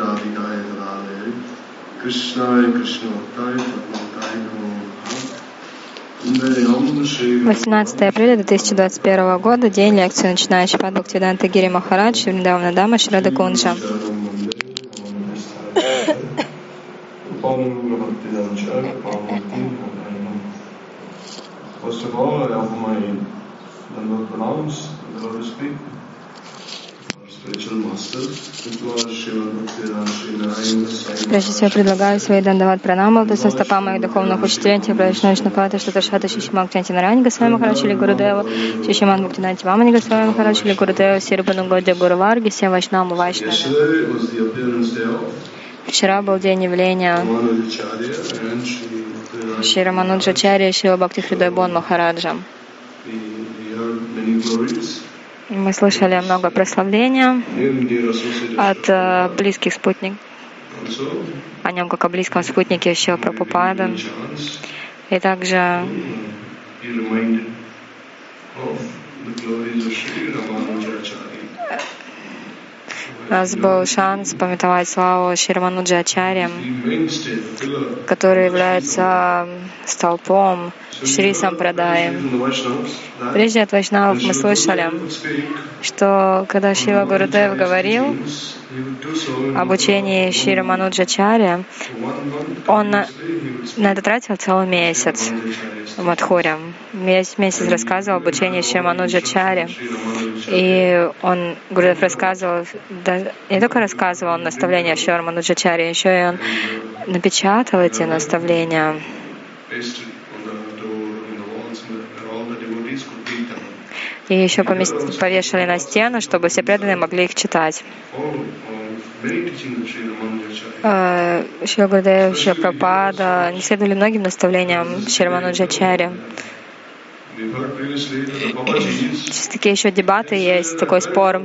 Radhe Krishna Krishna Bhaktai Bhaktai Namo 18 апреля 2021 года, день лекции, начинающий под Бхактивиданта Гири Махарадж, Вриндавана Дама, Шрада Кунджа. First of all, I offer my Dandavat pranams, Lord speak. Прежде всего предлагаю свои дандават пранамы до стопа моих духовных учителей, Антипрадешна Шнаката, что Ташата Шишимак Чанти Нарани Госвами Махарадж или Гурудева, Шишиман Бхактинати Вамани Госвами Махарадж или Гурудева, Сирбану Годя Гуруварги, все Вайшнаму Вайшнавы. Вчера был день явления. Шри Рамануджачарья и Шрила Бхакти Хридайбон Махараджа. Мы слышали много прославления от э, близких спутников, о нем как о близком спутнике еще Прабхупада. И также нас был шанс пометовать славу Ширмануджи Ачарья, который является столпом Шри Сампрадай. Прежде от Вайшнавов мы слышали, что когда Шила Гурудев говорил об учении Шри Рамануджачаря, он на, это тратил целый месяц в Мадхуре. Весь месяц рассказывал об учении Шри Рамануджачаря. И он, Гурудев рассказывал, да, не только рассказывал наставления Шри Рамануджачаря, еще и он напечатал эти наставления и еще повешали на стену, чтобы все преданные могли их читать. Шри Гурдев, Шри Прабхада не следовали многим наставлениям Шримануджачари. Сейчас такие еще дебаты есть, такой спор.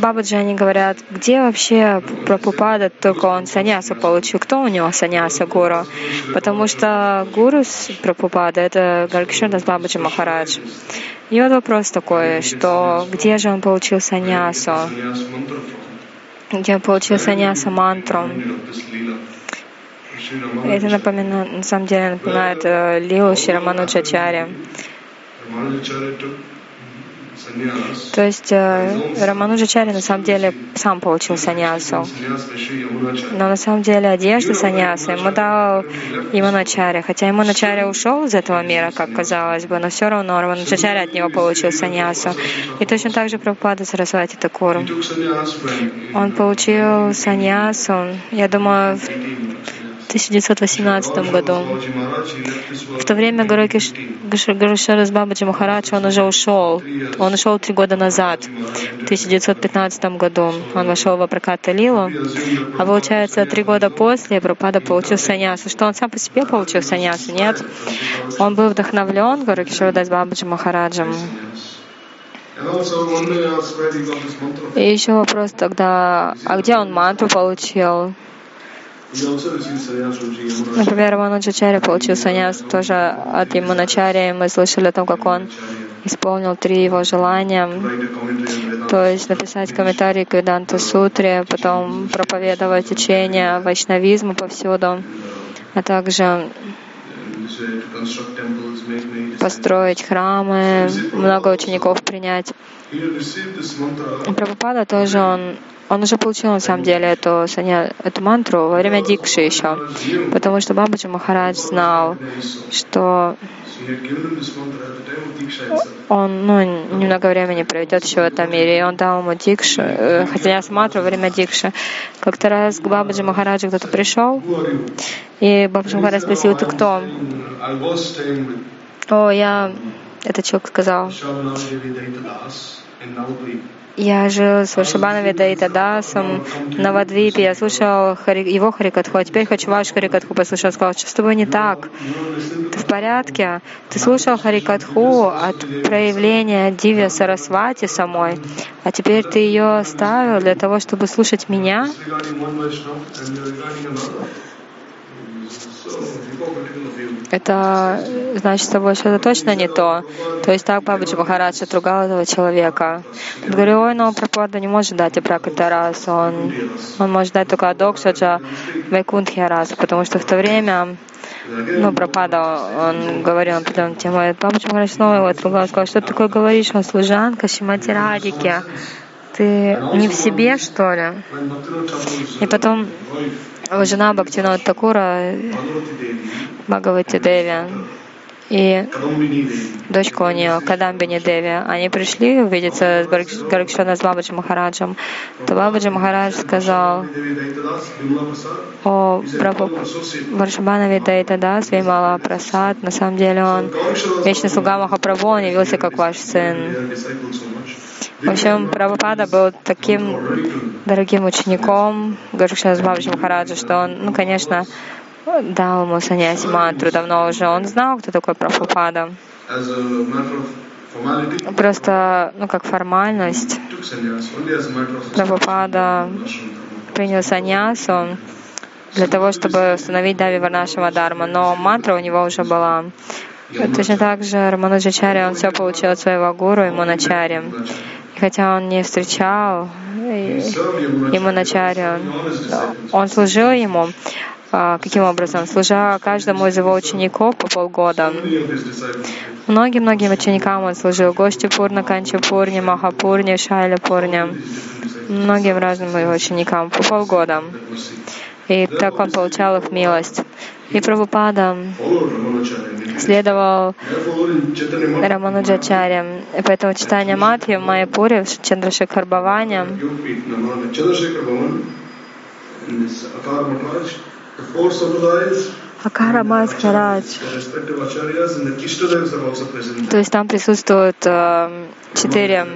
Бабаджи, они говорят, где вообще Прабхупада, только он саньясу получил, кто у него саньяса гуру? Потому что гуру Прабхупада — это Гаркишардас Бабаджи Махарадж. И вот вопрос такой, что где же он получил саньясу? Где он получил саньяса мантру? Это напоминает, на самом деле напоминает э, Лилу Ширамануджачари. То есть э, Рамануджачари на самом деле сам получил саньясу. Но на самом деле одежда саньяса ему дал Иманачаря. Хотя Иманачаря ушел из этого мира, как казалось бы, но все равно Рамануджачари от него получил саньясу. И точно так же Прабхупада Сарасвати Такуру. Он получил саньясу, я думаю, в 1918 году. В то время Гурушарас Бабаджи Махарадж, он уже ушел. Он ушел три года назад, в 1915 году. Он вошел в Апраката Лилу. А получается, три года после Прабхупада получил саньясу. Что он сам по себе получил саньясу? Нет. Он был вдохновлен Гурукишарудас Бабаджи Махараджем. И еще вопрос тогда, а где он мантру получил? Например, Мануджачаря получил саньяс тоже от Ямуначаря, и мы слышали о том, как он исполнил три его желания, то есть написать комментарий к Веданта Сутре, потом проповедовать учение вайшнавизма повсюду, а также построить храмы, много учеников принять. Прабхупада тоже он он уже получил на самом деле эту, эту мантру во время дикши еще, потому что Бабаджи Махарадж знал, что он ну, немного времени проведет еще в этом мире, и он дал ему дикшу, э, хотя я смотрю во время дикши. Как-то раз к Бабаджи Махараджу кто-то пришел, и Бабаджи Махарадж спросил, ты кто? О, я, этот человек сказал, я жил с Вашабанови Даита Дасом на Вадвипе, я слушал его Харикатху, а теперь хочу ваш Харикатху послушать. Сказал, что с тобой не так? Ты в порядке? Ты слушал Харикатху от проявления Дивья Сарасвати самой, а теперь ты ее оставил для того, чтобы слушать меня? Это значит, с тобой что-то точно не то. То есть так Бабаджи Махарадж отругал этого человека. Он говорит, ой, но Прабхупада не может дать Апракрита раз, он, он может дать только Адокшаджа Вайкунтхи раз, потому что в то время ну, Пропада, он говорил на определенную тему. Бабаджи Махарадж снова его отругал, сказал, что ты такое говоришь, он служанка Шимати Радики. Ты не в себе, что ли? И потом жена Бхактина Такура, Бхагавати Деви, и дочка у нее, Кадамбини Деви, они пришли увидеться с Гаракшана с Бабаджи Махараджем, то Бабаджи Махарадж сказал, о Прабху Варшабанови Дайтадас Вимала Прасад, на самом деле он вечный слуга Махапрабху, он явился как ваш сын. В общем, Прабхупада был таким дорогим учеником Гарушана Бабаджи Махараджа, что он, ну, конечно, дал ему саньяси мантру давно уже. Он знал, кто такой Прабхупада. Просто, ну, как формальность, Прабхупада принял саньясу для того, чтобы установить Дави Варнашева Дарма, но мантра у него уже была. Точно так же Рамануджачаря, он все получил от своего гуру, ему начари хотя он не встречал ему начаре, он служил ему. А, каким образом? Служа каждому из его учеников по полгода. Многим-многим ученикам он служил. Гошти Пурна, Канча Пурни, Махапурни, Шайля Пурни. Многим разным его ученикам по полгода. И так он получал их милость. И Прабхупада следовал Рамануджачарям. И поэтому читание Матхи в Майяпуре, в Чандрашекхар Бхаване, Акара Мадхарадж. То есть там присутствуют э, четыре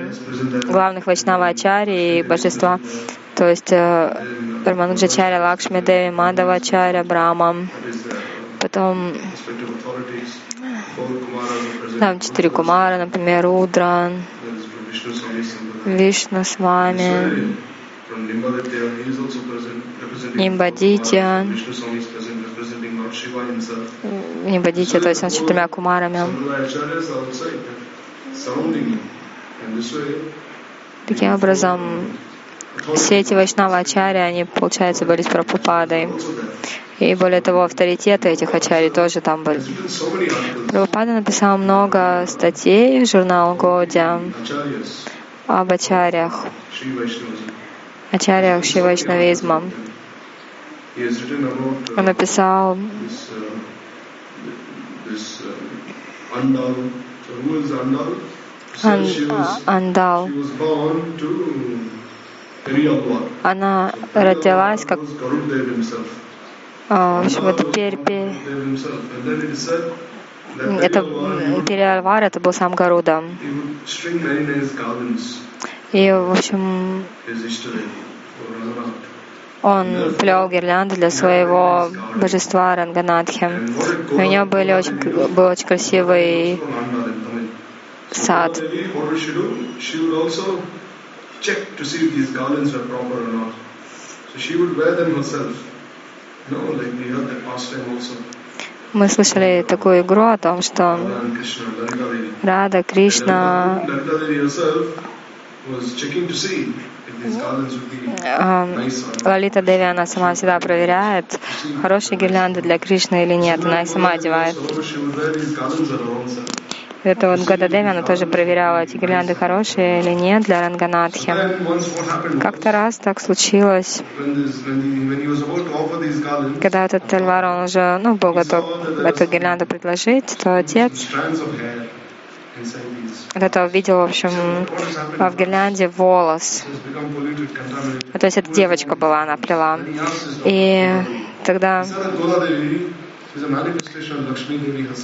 главных вайшнава ачари и божества. То есть э, Рамануджачаря, Лакшми Деви, Мадавачаря, Брама. Потом там четыре кумара, например, Удран, Вишну с вами, Нимбадитя, Нимбадитя, то есть он с четырьмя кумарами. Таким образом, все эти вайшнава ачари, они, получается, были с Прабхупадой. И более того, авторитеты этих ачари тоже там были. Прабхупада написал много статей в журнал Годя об ачарях, ачарях шивайшнавизма. Он написал Андал. Она родилась как а, в общем, это пер, пер... это Переальвар, это был сам Гаруда. И, в общем, он плел гирлянды для своего божества Ранганатхи. У него были очень, был очень красивый сад. Мы слышали такую игру о том, что Рада Кришна Лалита Деви, она сама всегда проверяет, хорошие гирлянды для Кришны или нет. Она их сама одевает. Это вот Гададеви, она тоже проверяла, эти гирлянды хорошие или нет для Ранганатхи. Как-то раз так случилось, когда этот Тельвар, он уже ну, был готов эту гирлянду предложить, то отец это увидел, в общем, в гирлянде волос. То есть это девочка была, она плела. И тогда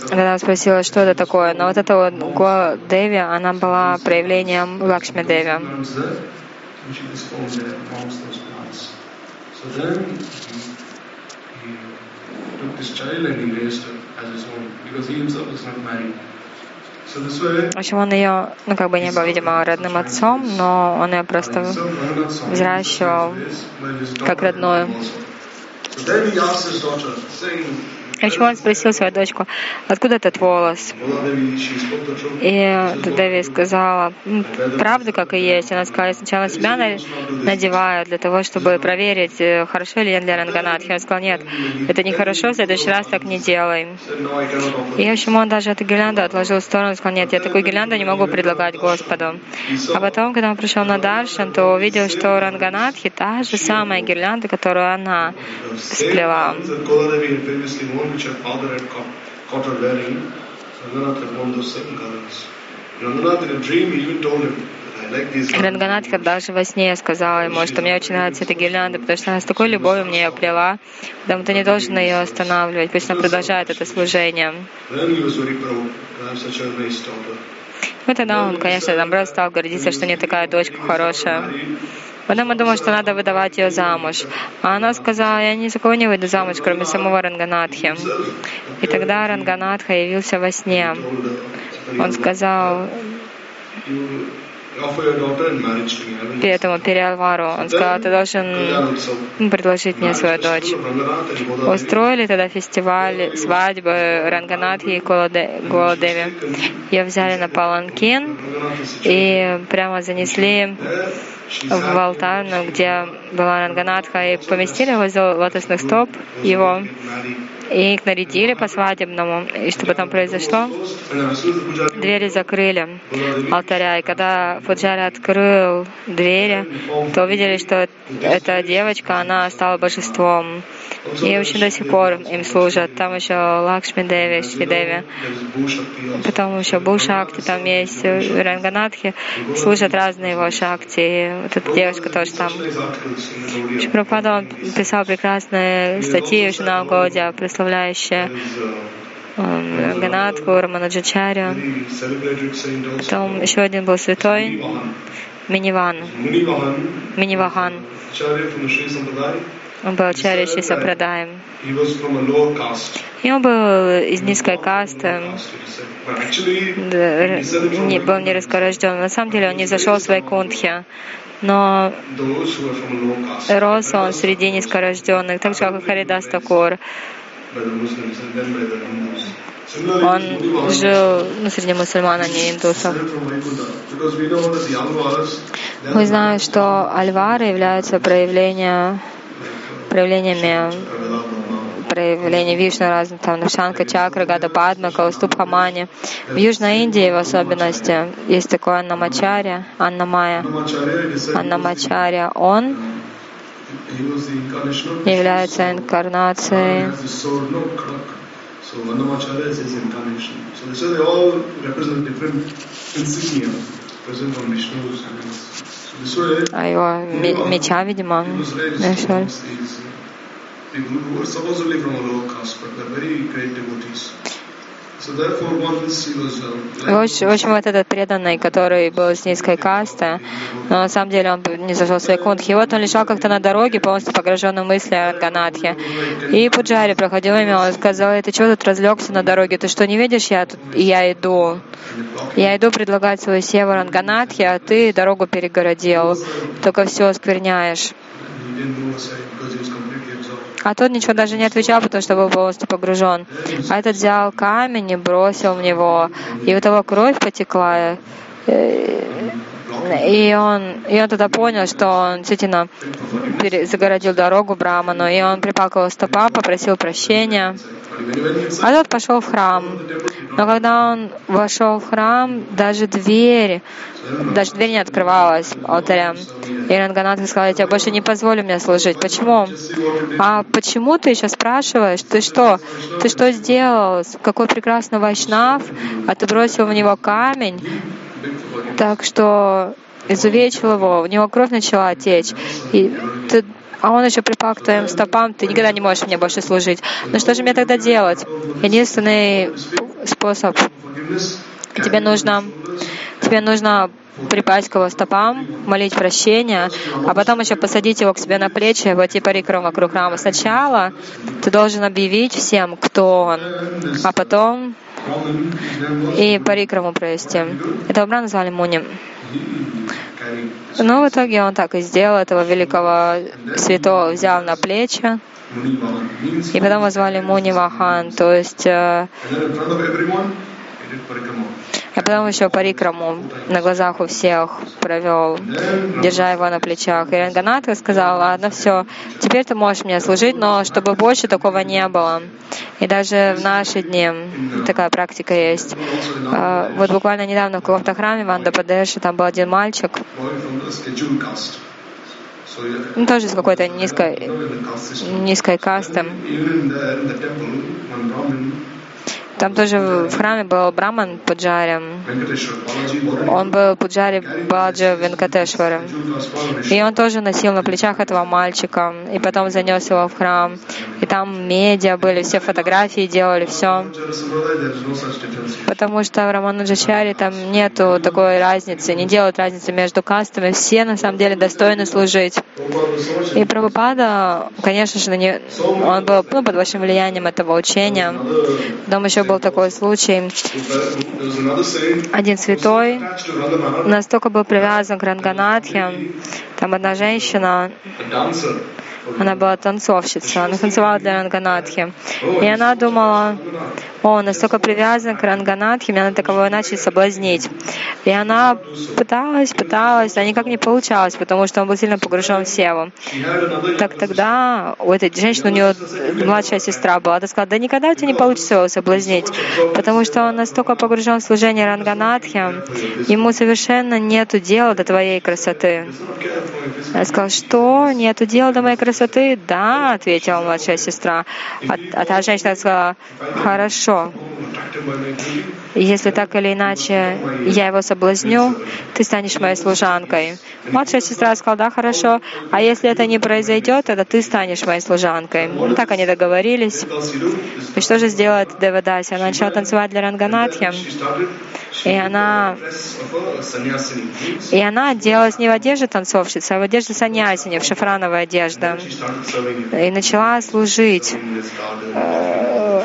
когда спросила, что это такое, но вот эта вот Гуа Деви, она была проявлением Лакшми Деви. В общем, он ее, ну, как бы не был, видимо, родным отцом, но он ее просто взращивал как родную. Почему он спросил свою дочку, откуда этот волос? И Деви сказала, правда, как и есть. Она сказала, я сначала себя надеваю для того, чтобы проверить, э, хорошо ли я для Ранганатхи. Он сказал, нет, это нехорошо, в следующий раз так не делай. И, в общем, он даже эту гирлянду отложил в сторону и сказал, нет, я такую гирлянду не могу предлагать Господу. А потом, когда он пришел на Даршан, то увидел, что Ранганатхи та же самая гирлянда, которую она сплела which her father had caught, caught her wearing. Ranganath had worn those same garments. Ranganath in a dream even told him, Ранганатха даже во сне сказала ему, что мне очень нравится эта гирлянда, потому что она с такой любовью мне ее плела, поэтому ты не должен ее останавливать, пусть она продолжает это служение. Вот тогда он, конечно, наоборот, стал гордиться, что не такая дочка хорошая. Потом он думал, что надо выдавать ее замуж. А она сказала, я ни за кого не выйду замуж, кроме самого Ранганатхи. И тогда Ранганатха явился во сне. Он сказал, этому Периалвару. Он сказал, ты должен предложить мне свою дочь. Устроили тогда фестиваль свадьбы Ранганатхи и Голодеви. Ее взяли на Паланкин и прямо занесли в алтарь, где была Ранганатха, и поместили возле лотосных стоп его, и их нарядили по-свадебному. И что потом произошло? Двери закрыли алтаря, и когда Фуджари открыл двери, то увидели, что эта девочка, она стала божеством. И очень до сих пор им служат. Там еще Лакшми Деви, Шри Деви. Потом еще Бушакти, там есть Ранганатхи. Служат разные его шакти. Вот эта девушка тоже там. Шипрапада, он писал прекрасные статьи жена Годя, прославляющие Ганатху, Раманаджачарю. Потом еще один был святой Миниван. Минивахан. Он был ачарьящий Сапрадаем. И он был из низкой касты, не, был нерасскорожден. На самом деле он не зашел в своей кунтхе, но рос он среди низкорожденных, так же, как и Харидас Такур. Он жил ну, среди мусульман, а не индусов. Мы знаем, что альвары являются проявлением проявлениями проявления Вишну разных, там, Нашанка, Чакра, Гада Падма, Каустубхамани. В Южной Индии в особенности есть такой Аннамачаря, Аннамая. Аннамачаря, он является инкарнацией а его меча, видимо, нашел. В общем, вот этот преданный, который был с низкой касты, но на самом деле он не зашел в свои кунтхи. И вот он лежал как-то на дороге, полностью погруженный мысли о Ганатхе. И Пуджари проходил мимо, он сказал, ты что тут разлегся на дороге? Ты что, не видишь, я тут, я иду. Я иду предлагать свою севу Ранганатхе, а ты дорогу перегородил, только все оскверняешь. А тот ничего даже не отвечал, потому что был полностью погружен. А этот взял камень и бросил в него. И у того кровь потекла. И он, и он тогда понял, что он действительно загородил дорогу Браману, и он припал к его стопам, попросил прощения. А тот пошел в храм. Но когда он вошел в храм, даже дверь, даже дверь не открывалась алтаря. И Ранганат сказал, я тебе больше не позволю мне служить. Почему? А почему ты еще спрашиваешь? Ты что? Ты что сделал? Какой прекрасный вайшнав, а ты бросил в него камень, так что изувечил его, у него кровь начала течь. И ты а он еще припал к твоим стопам, ты никогда не можешь мне больше служить. Ну что же мне тогда делать? Единственный способ. Тебе нужно, тебе нужно припасть к его стопам, молить прощения, а потом еще посадить его к себе на плечи, вот и парикром вокруг храма. Сначала ты должен объявить всем, кто он, а потом и парикраму провести. Это Бран назвали Муни. Но в итоге он так и сделал, этого великого святого взял на плечи, и потом его звали Муни Вахан, то есть э, а потом еще парикраму на глазах у всех провел, держа его на плечах. И Ранганатха сказал, ладно, все, теперь ты можешь мне служить, но чтобы больше такого не было. И даже в наши дни такая практика есть. А, вот буквально недавно в каком-то храме в Андападеше там был один мальчик, ну, тоже из какой-то низкой, низкой касты. Там тоже в храме был Браман Пуджари. Он был Пуджари Баджа Венкатешвара. И он тоже носил на плечах этого мальчика. И потом занес его в храм. И там медиа были, все фотографии делали, все. Потому что в Рамануджачаре там нету такой разницы, не делают разницы между кастами. Все на самом деле достойны служить. И Прабхупада, конечно же, не, он был ну, под большим влиянием этого учения. Потом еще был такой случай. Один святой настолько был привязан к Ранганатхе, там одна женщина, она была танцовщица, она танцевала для Ранганатхи. И она думала, о, настолько привязан к Ранганатхе, мне надо таково иначе соблазнить. И она пыталась, пыталась, а никак не получалось, потому что он был сильно погружен в севу. Так тогда у этой женщины, у нее младшая сестра была, она сказала, да никогда у тебя не получится его соблазнить, потому что он настолько погружен в служение Ранганатхи, ему совершенно нету дела до твоей красоты. Я сказала, что? Нету дела до моей красоты? Да, ответила младшая сестра. А, а та женщина сказала, хорошо. Если так или иначе я его соблазню, ты станешь моей служанкой. Младшая сестра сказала, да, хорошо. А если это не произойдет, тогда ты станешь моей служанкой. Ну, так они договорились. И что же сделает Девадаси? Она начала танцевать для Ранганатхи. И она, и она оделась не в одежде танцовщицы, а в одежде саньясини, в шафрановой одежде. И начала служить.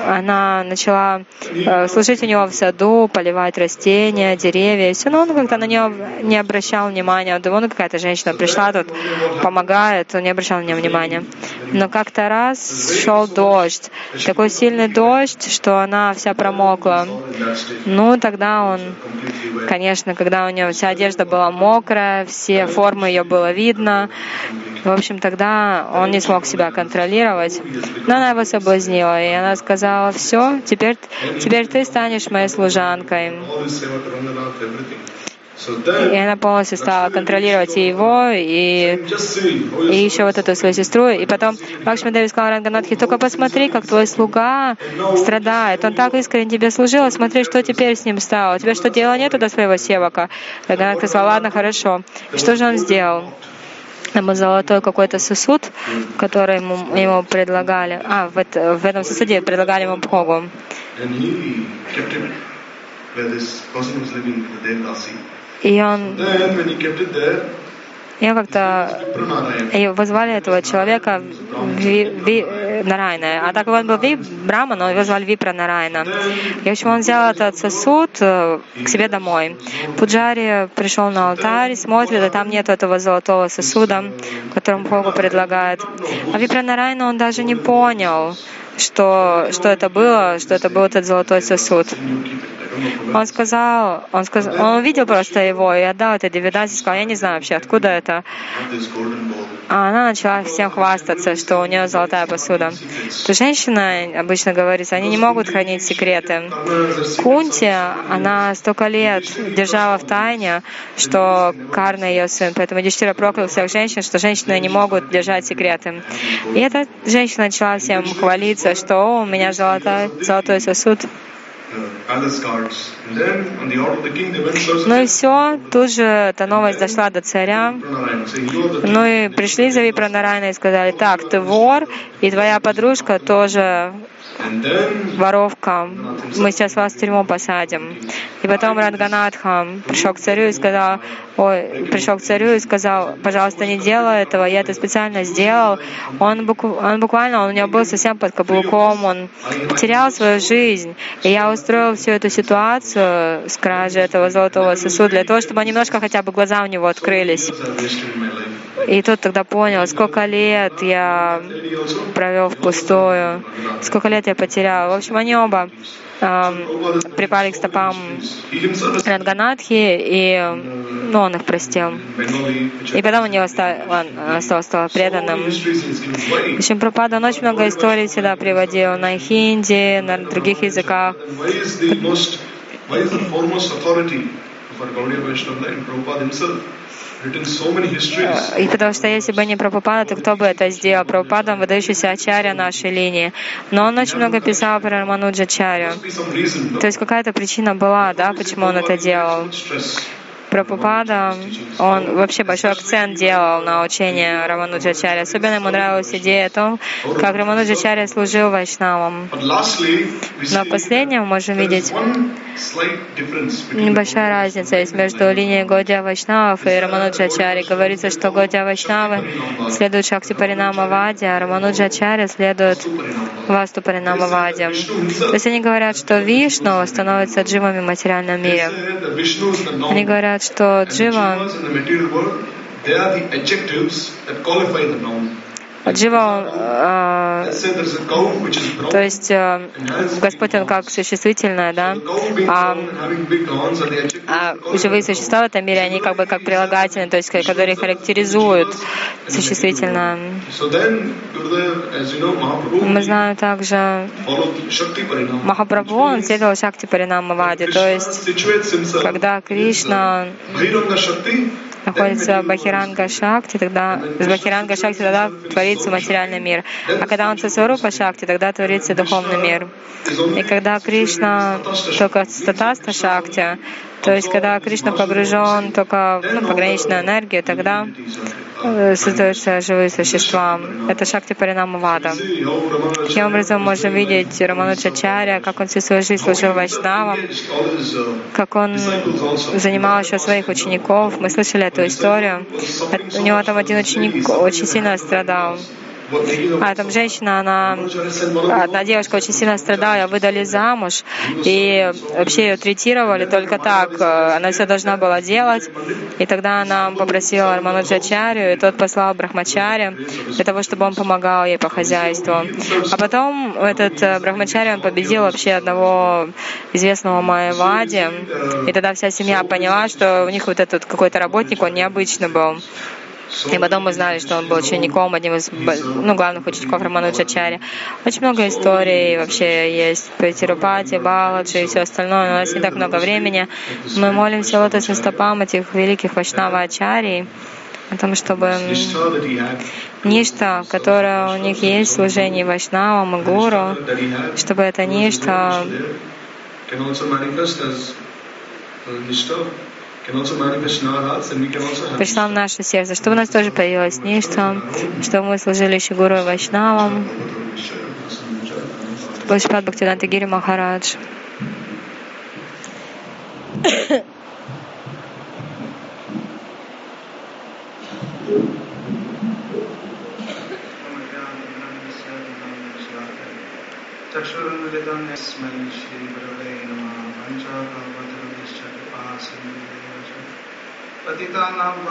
Она начала э, служить у него в саду, поливать растения, деревья. И все, но он как-то на нее не обращал внимания. Он думал, ну какая-то женщина пришла тут, помогает, он не обращал на нее внимания. Но как-то раз шел дождь, такой сильный дождь, что она вся промокла. Ну, тогда он Конечно, когда у нее вся одежда была мокрая, все формы ее было видно, в общем, тогда он не смог себя контролировать. Но она его соблазнила, и она сказала, все, теперь, теперь ты станешь моей служанкой. И она полностью стала контролировать и его, и, и еще вот эту свою сестру. И потом Лакшми сказал Ранганатхи, только посмотри, как твой слуга страдает. Он так искренне тебе служил, смотри, что теперь с ним стало. У тебя что, дела нету до своего севака? Ранганатхи сказал, ладно, хорошо. Что же он сделал? Ему золотой какой-то сосуд, который ему, ему предлагали. А, в, это, в этом сосуде предлагали ему Богу. И он, он как-то и вызвали этого человека ви, ви, Нарайна. А так он был ви, Браман, его звали Випра Нарайна. И в общем он взял этот сосуд э, к себе домой. Пуджари пришел на алтарь, смотрит, а там нет этого золотого сосуда, которым Богу предлагает. А Випра Нарайна он даже не понял, что, что это было, что это был этот золотой сосуд. Он сказал, он сказал, он увидел просто его и отдал это Девидасе, сказал, я не знаю вообще, откуда это. А она начала всем хвастаться, что у нее золотая посуда. То женщина, обычно говорится, они не могут хранить секреты. Кунти, она столько лет держала в тайне, что Карна ее сын, поэтому Диштира проклял всех женщин, что женщины не могут держать секреты. И эта женщина начала всем хвалиться, что О, у меня золотой, золотой сосуд. Ну и все, тут же эта новость дошла до царя. Ну и пришли за Випранарайна и сказали, так, ты вор, и твоя подружка тоже воровка, мы сейчас вас в тюрьму посадим. И потом Радганатха пришел к царю и сказал, ой, пришел к царю и сказал, пожалуйста, не делай этого, я это специально сделал. Он, букв, он буквально, он у него был совсем под каблуком, он потерял свою жизнь. И я, устроил всю эту ситуацию с кражей этого золотого сосуда для того, чтобы немножко хотя бы глаза у него открылись. И тот тогда понял, сколько лет я провел впустую, сколько лет я потерял. В общем, они оба э, припали к стопам Ранганатхи, и ну, он их простил. И потом у него остался, стал преданным. В общем, Пропада, очень много историй всегда приводил на хинди, на других языках. Why is the foremost authority for Gaudiya Vaishnava in Prabhupada himself? И потому что если бы не Прабхупада, то кто бы это сделал? Прабхупада, он выдающийся ачарья нашей линии. Но он очень много писал про Рамануджачарю. То есть какая-то причина была, да, почему он это делал. Прабхупада, он вообще большой акцент делал на учение Рамануджачаря. Особенно ему нравилась идея о том, как Рамануджачаря служил Вайшнавам. Но последнем мы можем видеть небольшая разница есть между линией Годия Вайшнавов и Рамануджачари. Говорится, что Годия Вайшнавы следуют Шакти Паринама Вади, а Рамануджачари следует Васту Паринама Вади. То есть они говорят, что Вишну становится дживами в материальном мире. Они говорят, что джива Джива, э, то есть э, Господь, Он как существительное, да, а, а живые существа в этом мире, они как бы как прилагательные, то есть которые характеризуют существительное. Мы знаем также Махапрабху, он следовал Шакти Паринамавади, то есть когда Кришна находится Бахиранга Шакти, тогда с Бахиранга Шакти тогда творится материальный мир. А когда он со Сварупа Шакти, тогда творится духовный мир. И когда Кришна только с Татаста Шакти, то есть когда Кришна погружен только ну, пограничную энергию, тогда э, создаются живые существа. Это Шакти Паринама Вада. Таким образом, можем видеть Рамануджачаря, как он всю свою жизнь служил Вайшнавам, как он занимал еще своих учеников. Мы слышали эту историю. У него там один ученик очень сильно страдал. А там женщина, она, одна девушка очень сильно страдала, выдали замуж, и вообще ее третировали только так. Она все должна была делать. И тогда она попросила Армануджачарю, и тот послал Брахмачаре для того, чтобы он помогал ей по хозяйству. А потом этот э, Брахмачари, он победил вообще одного известного Майявади, и тогда вся семья поняла, что у них вот этот какой-то работник, он необычный был. И потом мы знали, что он был учеником, одним из ну, главных учеников Рамануджачари. Очень много историй вообще есть по Тирупати, Баладжи и все остальное. Но у нас не так много времени. Мы молимся лотосным стопам этих великих Вайшнава Ачарий, о том, чтобы нечто, которое у них есть в служении Вайшнавам и Гуру, чтобы это нечто пришла в наше сердце, чтобы у нас тоже появилось нечто, что мы служили еще Гуру Вайшнавам, Пашпад Бхактиданта Гири Махарадж. Чакшурам Веданне Смани Шри Бравей Нама पतितानां